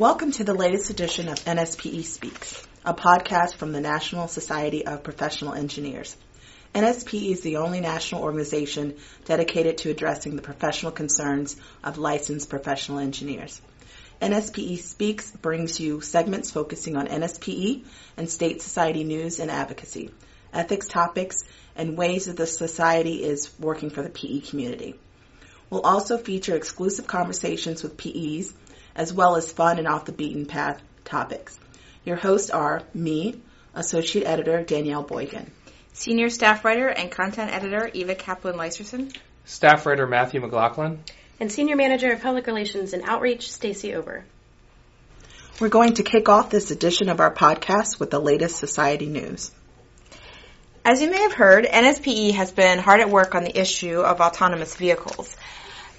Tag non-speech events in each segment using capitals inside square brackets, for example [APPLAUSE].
Welcome to the latest edition of NSPE Speaks, a podcast from the National Society of Professional Engineers. NSPE is the only national organization dedicated to addressing the professional concerns of licensed professional engineers. NSPE Speaks brings you segments focusing on NSPE and state society news and advocacy, ethics topics, and ways that the society is working for the PE community. We'll also feature exclusive conversations with PEs as well as fun and off the beaten path topics. Your hosts are me, Associate Editor Danielle Boykin, Senior Staff Writer and Content Editor Eva Kaplan Leiserson, Staff Writer Matthew McLaughlin, and Senior Manager of Public Relations and Outreach Stacy Ober. We're going to kick off this edition of our podcast with the latest society news. As you may have heard, NSPE has been hard at work on the issue of autonomous vehicles.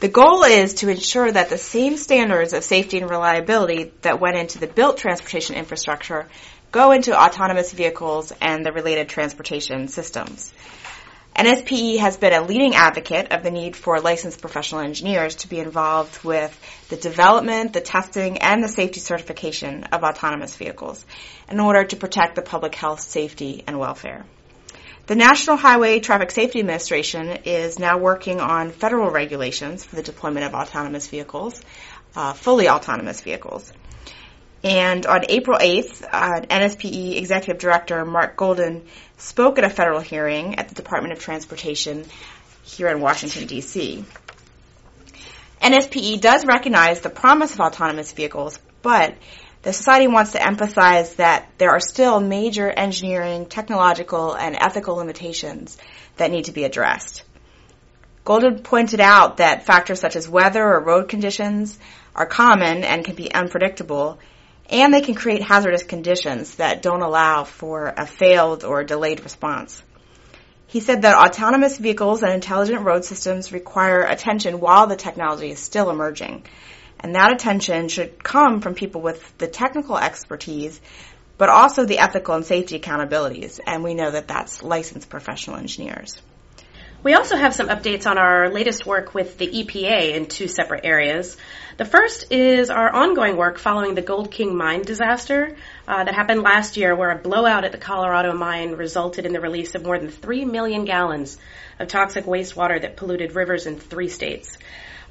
The goal is to ensure that the same standards of safety and reliability that went into the built transportation infrastructure go into autonomous vehicles and the related transportation systems. NSPE has been a leading advocate of the need for licensed professional engineers to be involved with the development, the testing, and the safety certification of autonomous vehicles in order to protect the public health, safety, and welfare. The National Highway Traffic Safety Administration is now working on federal regulations for the deployment of autonomous vehicles, uh, fully autonomous vehicles. And on April 8th, uh, NSPE Executive Director Mark Golden spoke at a federal hearing at the Department of Transportation here in Washington, D.C. NSPE does recognize the promise of autonomous vehicles, but the Society wants to emphasize that there are still major engineering, technological, and ethical limitations that need to be addressed. Golden pointed out that factors such as weather or road conditions are common and can be unpredictable, and they can create hazardous conditions that don't allow for a failed or delayed response. He said that autonomous vehicles and intelligent road systems require attention while the technology is still emerging. And that attention should come from people with the technical expertise, but also the ethical and safety accountabilities. And we know that that's licensed professional engineers. We also have some updates on our latest work with the EPA in two separate areas. The first is our ongoing work following the Gold King mine disaster uh, that happened last year, where a blowout at the Colorado mine resulted in the release of more than 3 million gallons of toxic wastewater that polluted rivers in three states.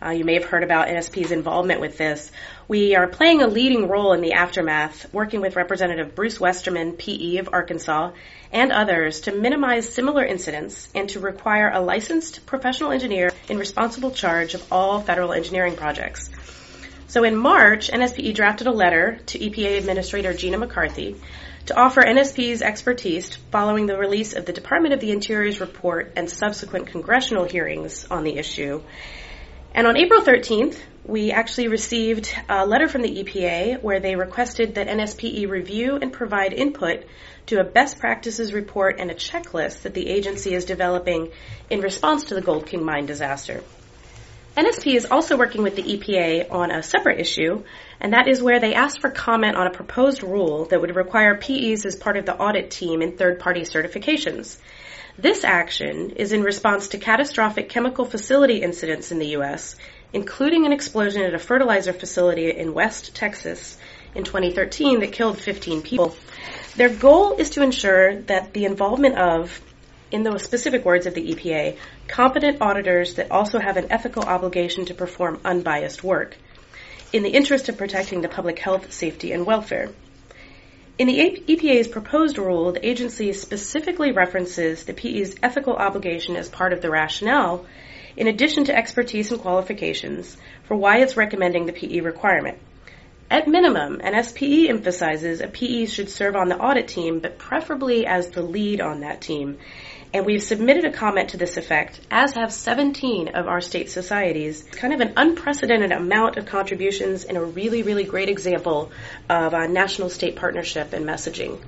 Uh, you may have heard about NSPE's involvement with this. We are playing a leading role in the aftermath, working with Representative Bruce Westerman, PE of Arkansas, and others to minimize similar incidents and to require a licensed professional engineer in responsible charge of all federal engineering projects. So in March, NSPE drafted a letter to EPA Administrator Gina McCarthy to offer NSPE's expertise following the release of the Department of the Interior's report and subsequent congressional hearings on the issue. And on April 13th, we actually received a letter from the EPA where they requested that NSPE review and provide input to a best practices report and a checklist that the agency is developing in response to the Gold King mine disaster. NSPE is also working with the EPA on a separate issue, and that is where they asked for comment on a proposed rule that would require PEs as part of the audit team in third party certifications. This action is in response to catastrophic chemical facility incidents in the U.S., including an explosion at a fertilizer facility in West Texas in 2013 that killed 15 people. Their goal is to ensure that the involvement of, in the specific words of the EPA, competent auditors that also have an ethical obligation to perform unbiased work in the interest of protecting the public health, safety, and welfare. In the EPA's proposed rule, the agency specifically references the PE's ethical obligation as part of the rationale, in addition to expertise and qualifications, for why it's recommending the PE requirement. At minimum, NSPE emphasizes a PE should serve on the audit team, but preferably as the lead on that team, and we've submitted a comment to this effect, as have 17 of our state societies. It's kind of an unprecedented amount of contributions and a really, really great example of a national state partnership and messaging.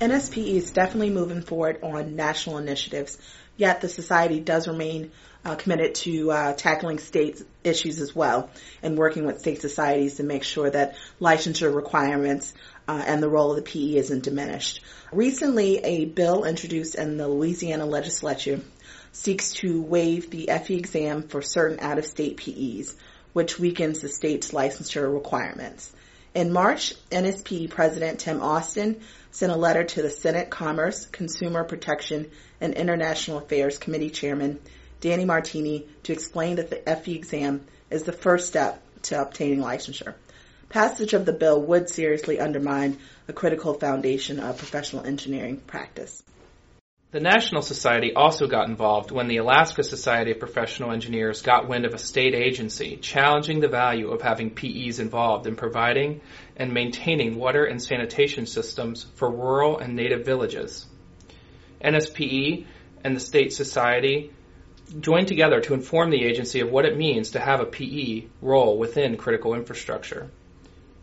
NSPE is definitely moving forward on national initiatives, yet the society does remain uh, committed to uh, tackling state issues as well and working with state societies to make sure that licensure requirements uh, and the role of the PE isn't diminished. Recently, a bill introduced in the Louisiana legislature seeks to waive the FE exam for certain out-of-state PEs, which weakens the state's licensure requirements. In March, NSPE President Tim Austin sent a letter to the Senate Commerce, Consumer Protection, and International Affairs Committee Chairman Danny Martiny to explain that the FE exam is the first step to obtaining licensure. Passage of the bill would seriously undermine a critical foundation of professional engineering practice. The National Society also got involved when the Alaska Society of Professional Engineers got wind of a state agency challenging the value of having PEs involved in providing and maintaining water and sanitation systems for rural and native villages. NSPE and the state society joined together to inform the agency of what it means to have a PE role within critical infrastructure.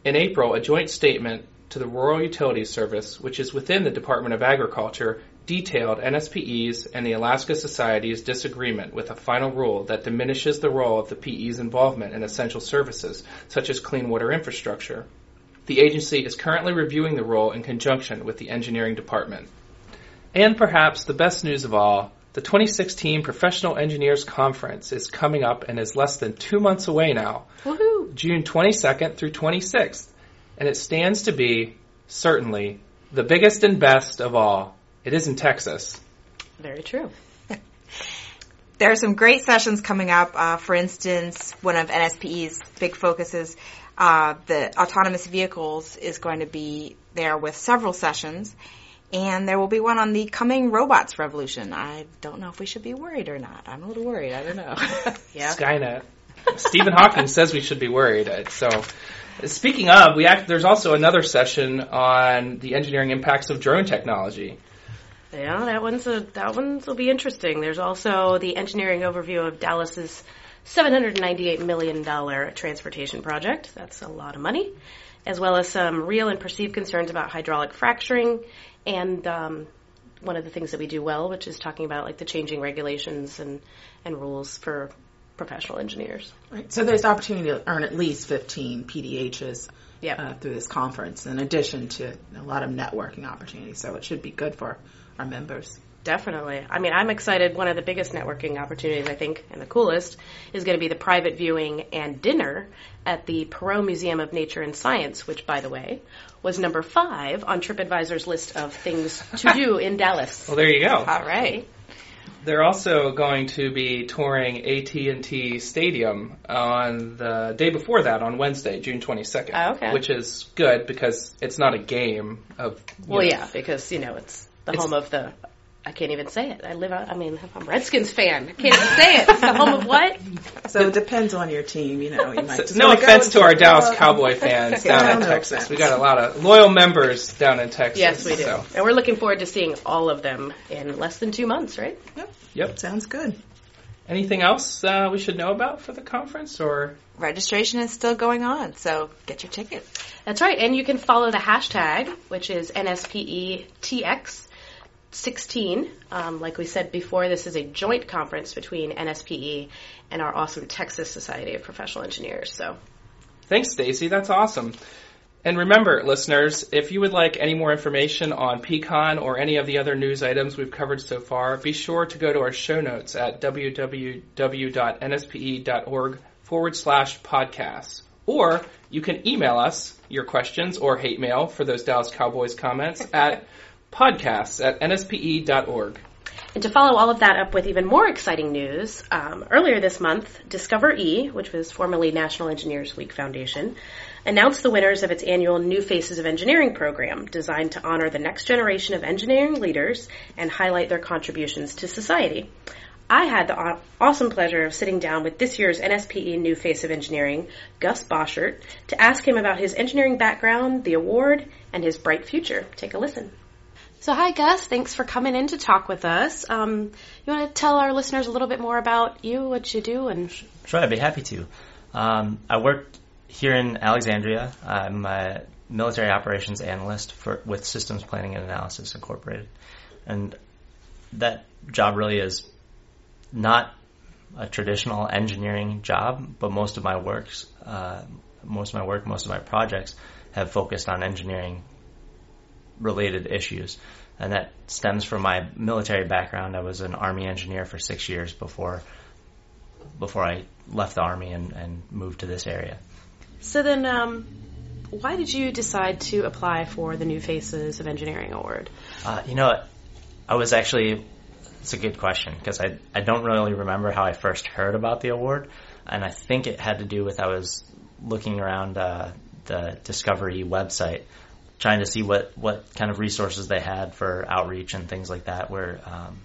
In April, a joint statement to the Rural Utilities Service, which is within the Department of Agriculture, detailed NSPE's and the Alaska Society's disagreement with a final rule that diminishes the role of the PE's involvement in essential services, such as clean water infrastructure. The agency is currently reviewing the rule in conjunction with the engineering department. And perhaps the best news of all, the 2016 Professional Engineers Conference is coming up and is less than two months away now. June 22nd through 26th. And it stands to be, certainly, the biggest and best of all. It is in Texas. Very true. [LAUGHS] There are some great sessions coming up. Uh, for instance, one of NSPE's big focuses, uh, the autonomous vehicles, is going to be there with several sessions. And there will be one on the coming robots revolution. I don't know if we should be worried or not. I'm a little worried. I don't know. [LAUGHS] Yeah. Skynet. Stephen Hawking says we should be worried. So, speaking of, we act, there's also another session on the engineering impacts of drone technology. Yeah, that one's a that one's will be interesting. There's also the engineering overview of Dallas's 798 million dollar transportation project. That's a lot of money, as well as some real and perceived concerns about hydraulic fracturing and um, one of the things that we do well, which is talking about like the changing regulations and and rules for professional engineers. Right. So there's opportunity to earn at least 15 PDHs Yep. uh, through this conference, in addition to a lot of networking opportunities. So it should be good for our members. Definitely. I mean, I'm excited. One of the biggest networking opportunities, I think, and the coolest, is going to be the private viewing and dinner at the Perot Museum of Nature and Science, which, by the way, was number five on TripAdvisor's list of things to do in [LAUGHS] Dallas. Well, there you go. All right. They're also going to be touring AT&T Stadium on the day before that, on Wednesday, June 22nd. Oh, ah, okay. Which is good because it's not a game of. Well, know, yeah, because you know it's the It's- home of the. I can't even say it. I live out. I mean, I'm a Redskins fan. I can't even say it. It's the home of what? [LAUGHS] So it depends on your team. You know, you might just no wanna offense to our check Dallas. Cowboy fans Yeah, down in no Texas. offense. We got a lot of loyal members down in Texas. Yes, we do. so- And we're looking forward to seeing all of them in less than two months, right? Yep. Yep. Sounds good. Anything else uh, we should know about for the conference, or Registration is still going on, so get your tickets. That's right. And you can follow the hashtag, which is NSPETX16. Um, like we said before, this is a joint conference between NSPE and our awesome Texas Society of Professional Engineers. So Thanks, Stacy. That's awesome. And remember, listeners, if you would like any more information on PCON or any of the other news items we've covered so far, be sure to go to our show notes at www.nspe.org forward slash podcasts. Or you can email us your questions or hate mail for those Dallas Cowboys comments [LAUGHS] at podcasts at nspe.org. And to follow all of that up with even more exciting news, um, earlier this month, Discover E, which was formerly National Engineers Week Foundation, announced the winners of its annual New Faces of Engineering program, designed to honor the next generation of engineering leaders and highlight their contributions to society. I had the awesome pleasure of sitting down with this year's NSPE New Face of Engineering, Gus Boschert, to ask him about his engineering background, the award, and his bright future. Take a listen. So, hi, Gus. Thanks for coming in to talk with us. Um, you want to tell our listeners a little bit more about you, what you do, and Sure, I'd be happy to. Um, I work here in Alexandria. I'm a military operations analyst for with Systems Planning and Analysis Incorporated, and that job really is not a traditional engineering job, but most of my works, uh, most of my work, most of my projects have focused on engineering related issues. And that stems from my military background. I was an army engineer for six years before before I left the army and, and moved to this area. so then, um, why did you decide to apply for the New Faces of Engineering Award? Uh, you know, I was actually, it's a good question because I, I don't really remember how I first heard about the award. And I think it had to do with I was looking around uh, the Discovery website trying to see what, what kind of resources they had for outreach and things like that. Where um,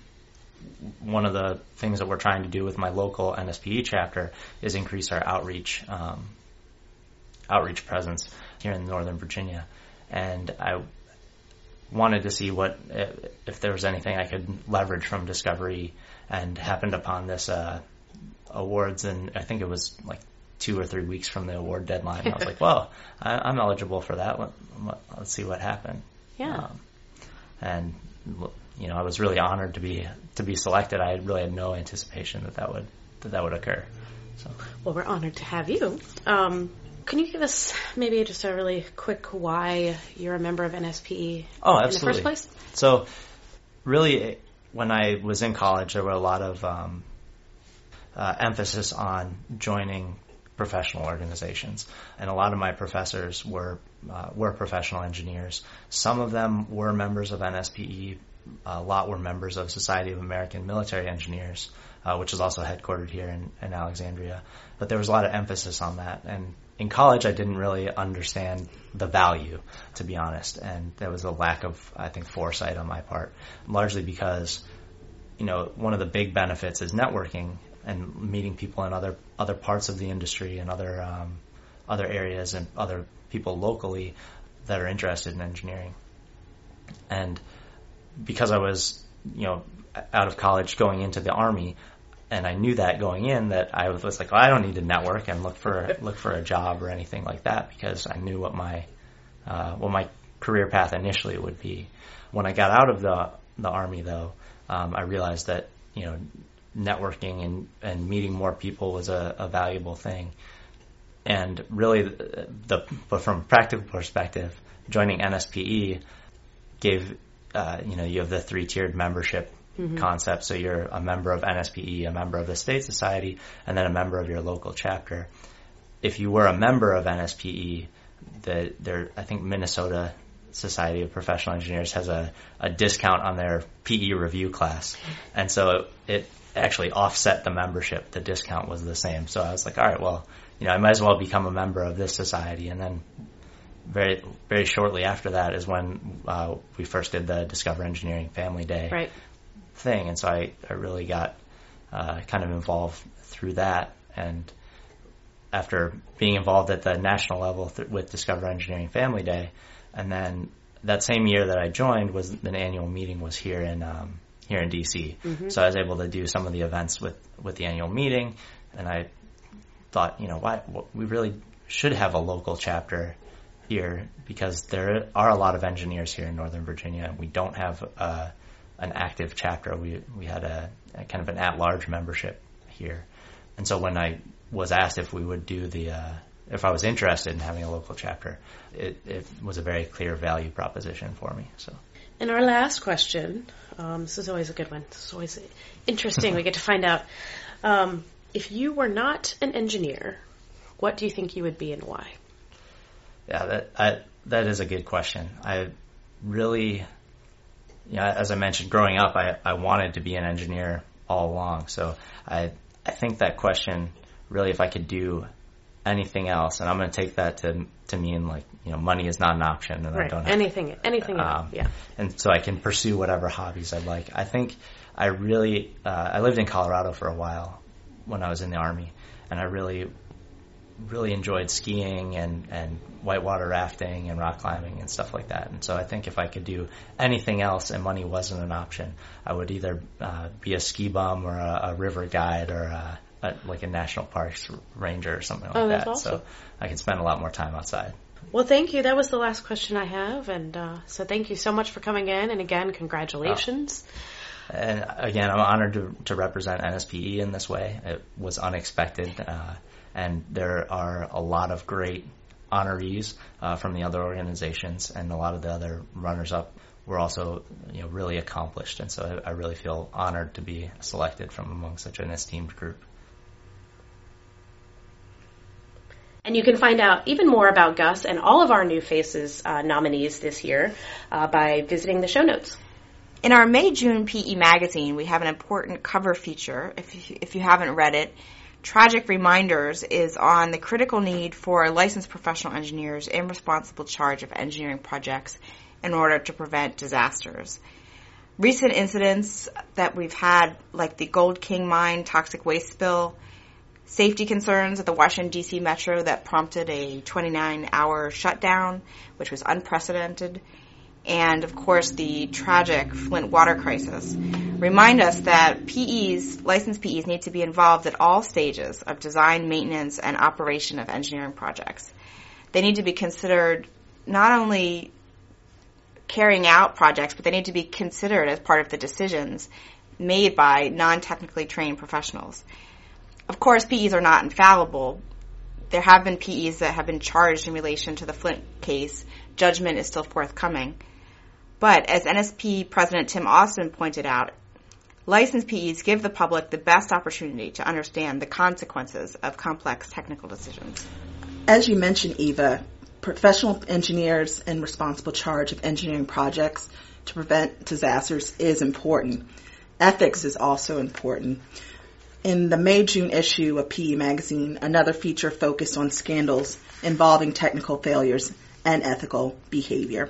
one of the things that we're trying to do with my local NSPE chapter is increase our outreach um, outreach presence here in Northern Virginia, and I wanted to see what if there was anything I could leverage from Discovery, and happened upon this uh, awards, and I think it was like two or three weeks from the award deadline. I was like, [LAUGHS] well, I, am eligible for that. Let, us see what happened. Yeah. Um, and you know, I was really honored to be to be selected. I really had no anticipation that that would that that would occur. So. Well, we're honored to have you. Um, can you give us maybe just a really quick why you're a member of NSPE oh, absolutely. in the first place? So, really, when I was in college, there were a lot of um, uh, emphasis on joining professional organizations, and a lot of my professors were uh, were professional engineers. Some of them were members of NSPE. A lot were members of Society of American Military Engineers, uh, which is also headquartered here in, in Alexandria. But there was a lot of emphasis on that, and in college, I didn't really understand the value, to be honest, and there was a lack of, I think, foresight on my part, largely because, you know, one of the big benefits is networking and meeting people in other other parts of the industry and other um, other areas and other people locally that are interested in engineering. And because I was, you know, out of college going into the army, and I knew that going in that I was like, well, I don't need to network and look for [LAUGHS] look for a job or anything like that because I knew what my uh, what my career path initially would be. When I got out of the the army, though, um, I realized that you know networking and and meeting more people was a, a valuable thing. And really, the, the but from a practical perspective, joining NSPE gave uh, you know you have the three tiered membership mm-hmm. concept. So you're a member of NSPE, a member of the state society, and then a member of your local chapter. If you were a member of NSPE, the there I think Minnesota Society of Professional Engineers has a, a discount on their PE review class, and so it, it actually offset the membership. The discount was the same. So I was like, all right, well, you know, I might as well become a member of this society, and then very very shortly after that is when uh, we first did the Discover Engineering Family Day, right thing. And so I, I really got uh, kind of involved through that. And after being involved at the national level th- with Discover Engineering Family Day, and then that same year that I joined was an annual meeting was here in um, here in DC. Mm-hmm. So I was able to do some of the events with with the annual meeting, and I thought, you know, why we really should have a local chapter here because there are a lot of engineers here in Northern Virginia. And we don't have a an active chapter. We we had a, a kind of an at large membership here, and so when I was asked if we would do the uh, if I was interested in having a local chapter, it, it was a very clear value proposition for me. So. And our last question, um, this is always a good one. This is always interesting. we get to find out um, if you were not an engineer, what do you think you would be and why? Yeah, that I, that is a good question. I really you know, as I mentioned, growing up, I, I wanted to be an engineer all along. So I, I think that question, really, if I could do anything else, and I'm going to take that to to mean like you know money is not an option, and right. I don't have, anything anything um, yeah. And so I can pursue whatever hobbies I like. I think I really uh, I lived in Colorado for a while when I was in the army, and I really really enjoyed skiing and, and whitewater rafting and rock climbing and stuff like that. And so I think if I could do anything else and money wasn't an option, I would either uh, be a ski bum or a, a river guide or a, a, like a national parks ranger or something like oh, that. Awesome. So I can spend a lot more time outside. Well, thank you. That was the last question I have, and uh, so thank you so much for coming in. And again, congratulations. Oh. And again, I'm honored to, to represent NSPE in this way. It was unexpected. Uh, and there are a lot of great honorees uh, from the other organizations, and a lot of the other runners up were also you know really accomplished, and so I, I really feel honored to be selected from among such an esteemed group. And you can find out even more about Gus and all of our new faces uh, nominees this year uh, by visiting the show notes. In our May June PE magazine, we have an important cover feature. If you, if you haven't read it, Tragic Reminders is on the critical need for licensed professional engineers in responsible charge of engineering projects in order to prevent disasters. Recent incidents that we've had, like the Gold King mine toxic waste spill, safety concerns at the Washington D.C. Metro that prompted a 29 hour shutdown, which was unprecedented, and of course the tragic Flint water crisis remind us that PEs, licensed PEs need to be involved at all stages of design, maintenance, and operation of engineering projects. They need to be considered not only carrying out projects, but they need to be considered as part of the decisions made by non-technically trained professionals. Of course, PEs are not infallible. There have been PEs that have been charged in relation to the Flint case. Judgment is still forthcoming. But as NSPE President Tim Austin pointed out, licensed PEs give the public the best opportunity to understand the consequences of complex technical decisions. As you mentioned, Eva, professional engineers in responsible charge of engineering projects to prevent disasters is important. Ethics is also important. In the May June issue of PE Magazine, another feature focused on scandals involving technical failures and ethical behavior.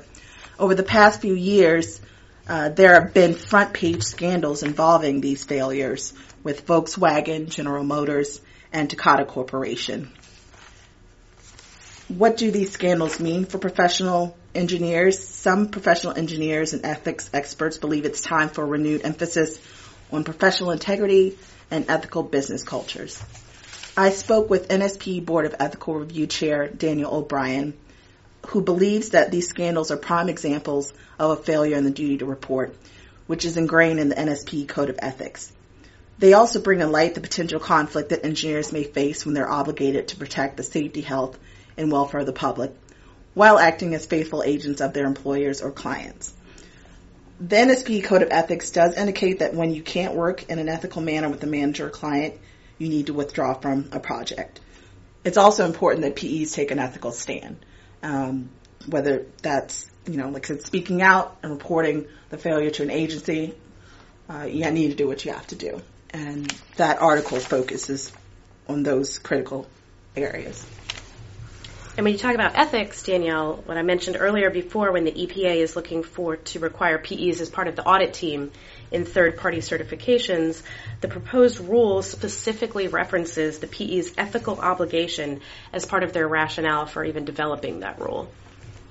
Over the past few years, uh, there have been front page scandals involving these failures with Volkswagen, General Motors, and Takata Corporation. What do these scandals mean for professional engineers? Some professional engineers and ethics experts believe it's time for renewed emphasis on professional integrity and ethical business cultures. I spoke with NSPE Board of Ethical Review Chair Daniel O'Brien, who believes that these scandals are prime examples of a failure in the duty to report, which is ingrained in the NSPE Code of Ethics. They also bring to light the potential conflict that engineers may face when they're obligated to protect the safety, health, and welfare of the public while acting as faithful agents of their employers or clients. The NSPE Code of Ethics does indicate that when you can't work in an ethical manner with a manager or client, you need to withdraw from a project. It's also important that PEs take an ethical stand, um, whether that's you know like I said, speaking out and reporting the failure to an agency. Uh, you need to do what you have to do, and that article focuses on those critical areas. And when you talk about ethics, Danielle, what I mentioned earlier before, when the EPA is looking for to require PEs as part of the audit team in third-party certifications, the proposed rule specifically references the PE's ethical obligation as part of their rationale for even developing that rule.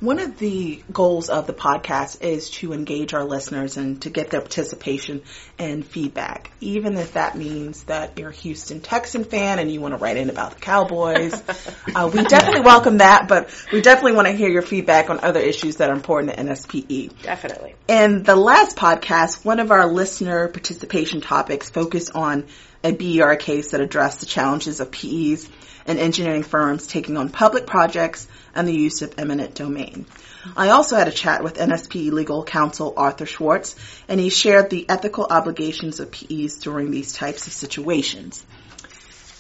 One of the goals of the podcast is to engage our listeners and to get their participation and feedback, even if that means that you're a Houston Texan fan and you want to write in about the Cowboys. [LAUGHS] uh, we definitely welcome that, but we definitely want to hear your feedback on other issues that are important to NSPE. Definitely. In the last podcast, one of our listener participation topics focused on a BER case that addressed the challenges of PEs and engineering firms taking on public projects and the use of eminent domain. I also had a chat with NSPE legal counsel Arthur Schwartz, and he shared the ethical obligations of PEs during these types of situations.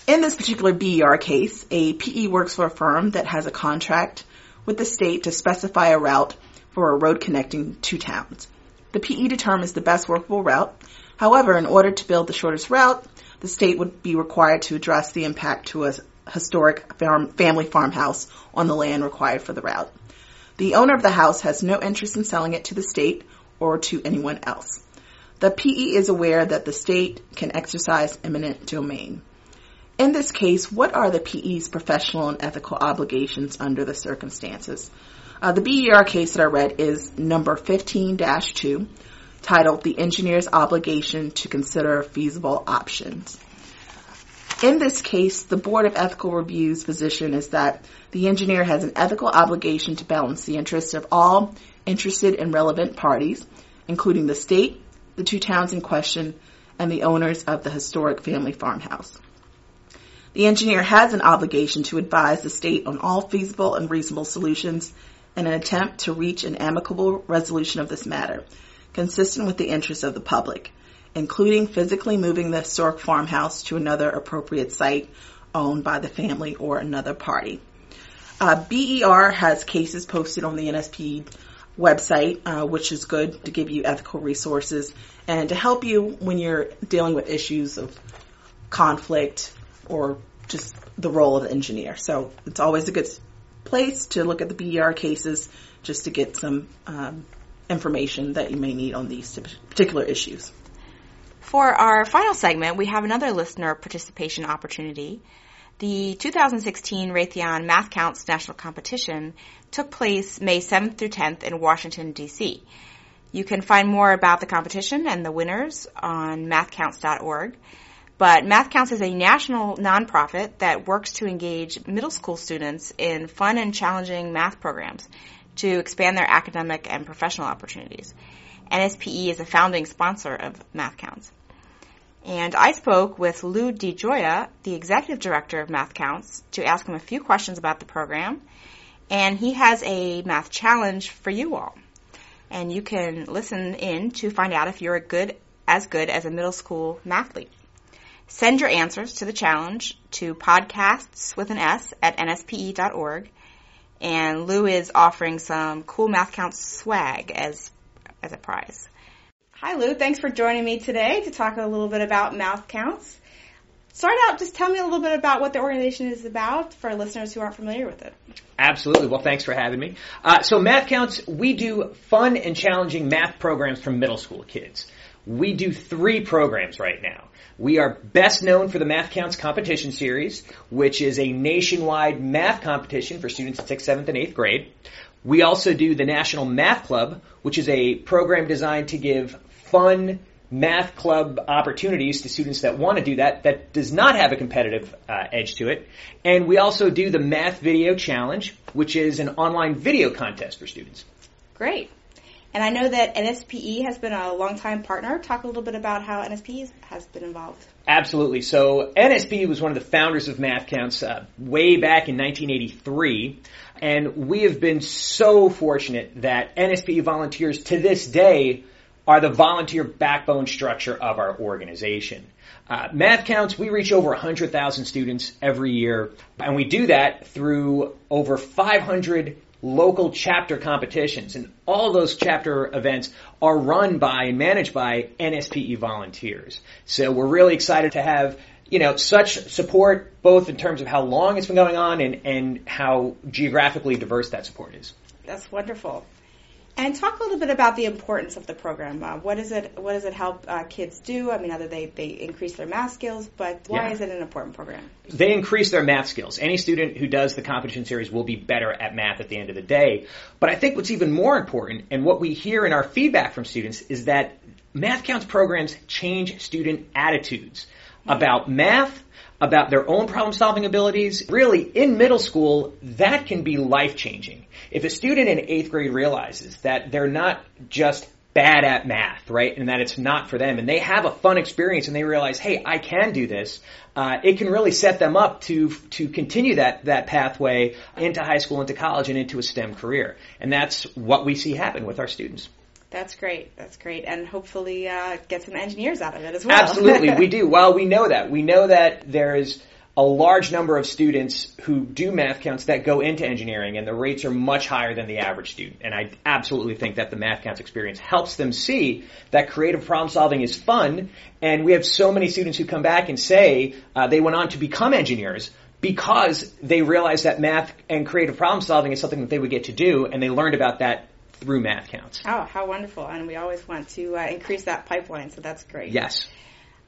In this particular BER case, a PE works for a firm that has a contract with the state to specify a route for a road connecting two towns. The PE determines the best workable route. However, in order to build the shortest route, the state would be required to address the impact to a historic farm, family farmhouse on the land required for the route. The owner of the house has no interest in selling it to the state or to anyone else. The PE is aware that the state can exercise eminent domain. In this case, what are the PE's professional and ethical obligations under the circumstances? Uh, the BER case that I read is number 15-2, titled The Engineer's Obligation to Consider Feasible Options. In this case, the Board of Ethical Review's position is that the engineer has an ethical obligation to balance the interests of all interested and relevant parties, including the state, the two towns in question, and the owners of the historic family farmhouse. The engineer has an obligation to advise the state on all feasible and reasonable solutions in an attempt to reach an amicable resolution of this matter, consistent with the interests of the public including physically moving the historic farmhouse to another appropriate site owned by the family or another party. Uh, BER has cases posted on the NSPE website, uh, which is good to give you ethical resources and to help you when you're dealing with issues of conflict or just the role of the engineer. So it's always a good place to look at the BER cases just to get some um, information that you may need on these particular issues. For our final segment, we have another listener participation opportunity. The 2016 Raytheon Math Counts National Competition took place May 7th through 10th in Washington, D.C. You can find more about the competition and the winners on mathcounts.org. But Math Counts is a national nonprofit that works to engage middle school students in fun and challenging math programs to expand their academic and professional opportunities. NSPE is a founding sponsor of Math Counts. And I spoke with Lou DiGioia, the executive director of Math Counts, to ask him a few questions about the program. And he has a math challenge for you all. And you can listen in to find out if you're good as good as a middle school mathlete. Send your answers to the challenge to podcasts with an S at nspe.org. And Lou is offering some cool Math Counts swag as as a prize. Hi, Lou. Thanks for joining me today to talk a little bit about Math Counts. Start out, just tell me a little bit about what the organization is about for listeners who aren't familiar with it. Absolutely. Well, thanks for having me. Uh, so, Math Counts, we do fun and challenging math programs for middle school kids. We do three programs right now. We are best known for the Math Counts competition series, which is a nationwide math competition for students in 6th, 7th, and 8th grade. We also do the National Math Club, which is a program designed to give fun math club opportunities to students that want to do that that does not have a competitive uh, edge to it. And we also do the Math Video Challenge, which is an online video contest for students. Great. And I know that NSPE has been a longtime partner. Talk a little bit about how NSPE has been involved. Absolutely. So NSPE was one of the founders of Math Counts uh, way back in 1983. And we have been so fortunate that NSPE volunteers to this day are the volunteer backbone structure of our organization. Uh, Math Counts, we reach over 100,000 students every year, and we do that through over 500 local chapter competitions. And all those chapter events are run by and managed by NSPE volunteers. So we're really excited to have you know, such support both in terms of how long it's been going on and, and how geographically diverse that support is. That's wonderful. And talk a little bit about the importance of the program. Uh, what does it What does it help uh, kids do? I mean, other they they increase their math skills, but why yeah. is it an important program? They increase their math skills. Any student who does the competition series will be better at math at the end of the day. But I think what's even more important, and what we hear in our feedback from students, is that math counts programs change student attitudes about math, about their own problem solving abilities. Really, in middle school, that can be life changing. If a student in eighth grade realizes that they're not just bad at math, right, and that it's not for them, and they have a fun experience and they realize, hey, I can do this, uh, it can really set them up to to continue that that pathway into high school, into college, and into a STEM career. And that's what we see happen with our students. That's great. That's great, and hopefully uh, get some engineers out of it as well. Absolutely, we do. [LAUGHS] Well, we know that. We know that there is a large number of students who do math counts that go into engineering, and the rates are much higher than the average student. And I absolutely think that the math counts experience helps them see that creative problem solving is fun. And we have so many students who come back and say uh, they went on to become engineers because they realized that math and creative problem solving is something that they would get to do, and they learned about that through math counts. Oh, how wonderful. And we always want to uh, increase that pipeline, so that's great. Yes.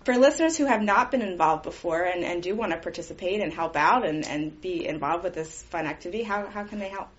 For listeners who have not been involved before and, and do want to participate and help out and, and be involved with this fun activity, how, how can they help?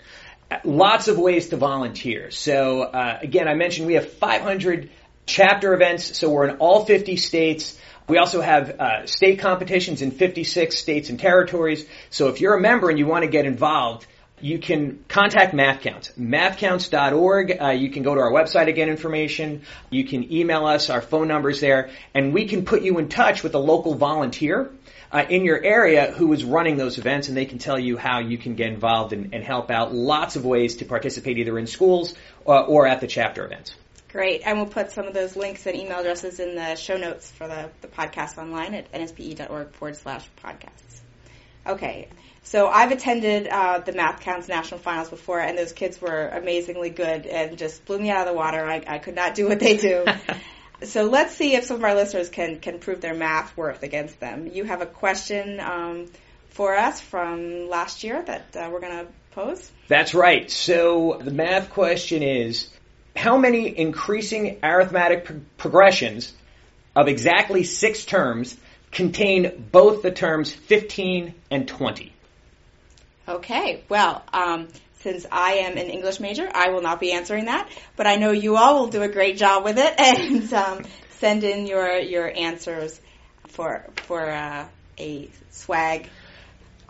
Lots of ways to volunteer. So, uh, again, I mentioned we have 500 chapter events, so we're in all 50 states. We also have uh, state competitions in 56 states and territories. So if you're a member and you want to get involved, you can contact MathCounts. MathCounts.org. Uh, you can go to our website to get information. You can email us. Our phone number's there. And we can put you in touch with a local volunteer uh, in your area who is running those events, and they can tell you how you can get involved and, and help out. Lots of ways to participate either in schools uh, or at the chapter events. Great. And we'll put some of those links and email addresses in the show notes for the, the podcast online at nspe.org forward slash podcasts. Okay. So I've attended uh, the Math Counts National Finals before, and those kids were amazingly good and just blew me out of the water. I, I could not do what they do. [LAUGHS] so let's see if some of our listeners can can prove their math worth against them. You have a question um, for us from last year that uh, we're going to pose. That's right. So the math question is how many increasing arithmetic pro- progressions of exactly six terms contain both the terms 15 and 20? Okay, well, um, since I am an English major, I will not be answering that, but I know you all will do a great job with it [LAUGHS] and um, send in your your answers for for uh, a swag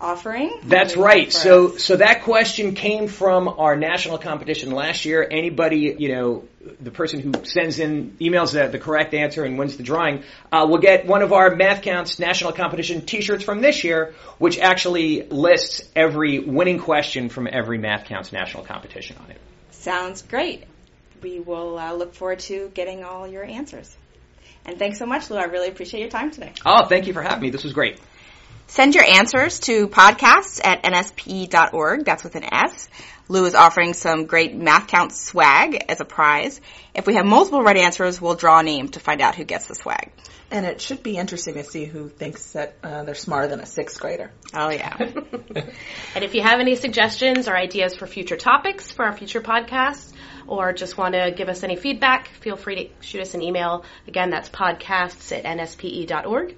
offering. That's right. So, so that question came from our national competition last year. Anybody, you know, the person who sends in emails the, the correct answer and wins the drawing uh, will get one of our Math Counts national competition T-shirts from this year, which actually lists every winning question from every Math Counts national competition on it. Sounds great. We will uh, look forward to getting all your answers. And thanks so much, Lou. I really appreciate your time today. Oh, thank you for having me. This was great. Send your answers to podcasts at nspe.org. That's with an S. Lou is offering some great math count swag as a prize. If we have multiple right answers, we'll draw a name to find out who gets the swag. And it should be interesting to see who thinks that uh, they're smarter than a sixth grader. Oh, yeah. [LAUGHS] and if you have any suggestions or ideas for future topics for our future podcasts, or just want to give us any feedback, feel free to shoot us an email. Again, that's podcasts at nspe.org.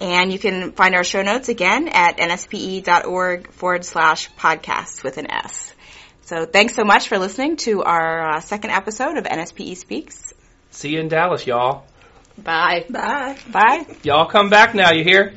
And you can find our show notes again at nspe.org forward slash podcasts with an S. So thanks so much for listening to our uh, second episode of NSPE Speaks. See you in Dallas, y'all. Bye. Bye. Bye. Y'all come back now, you hear?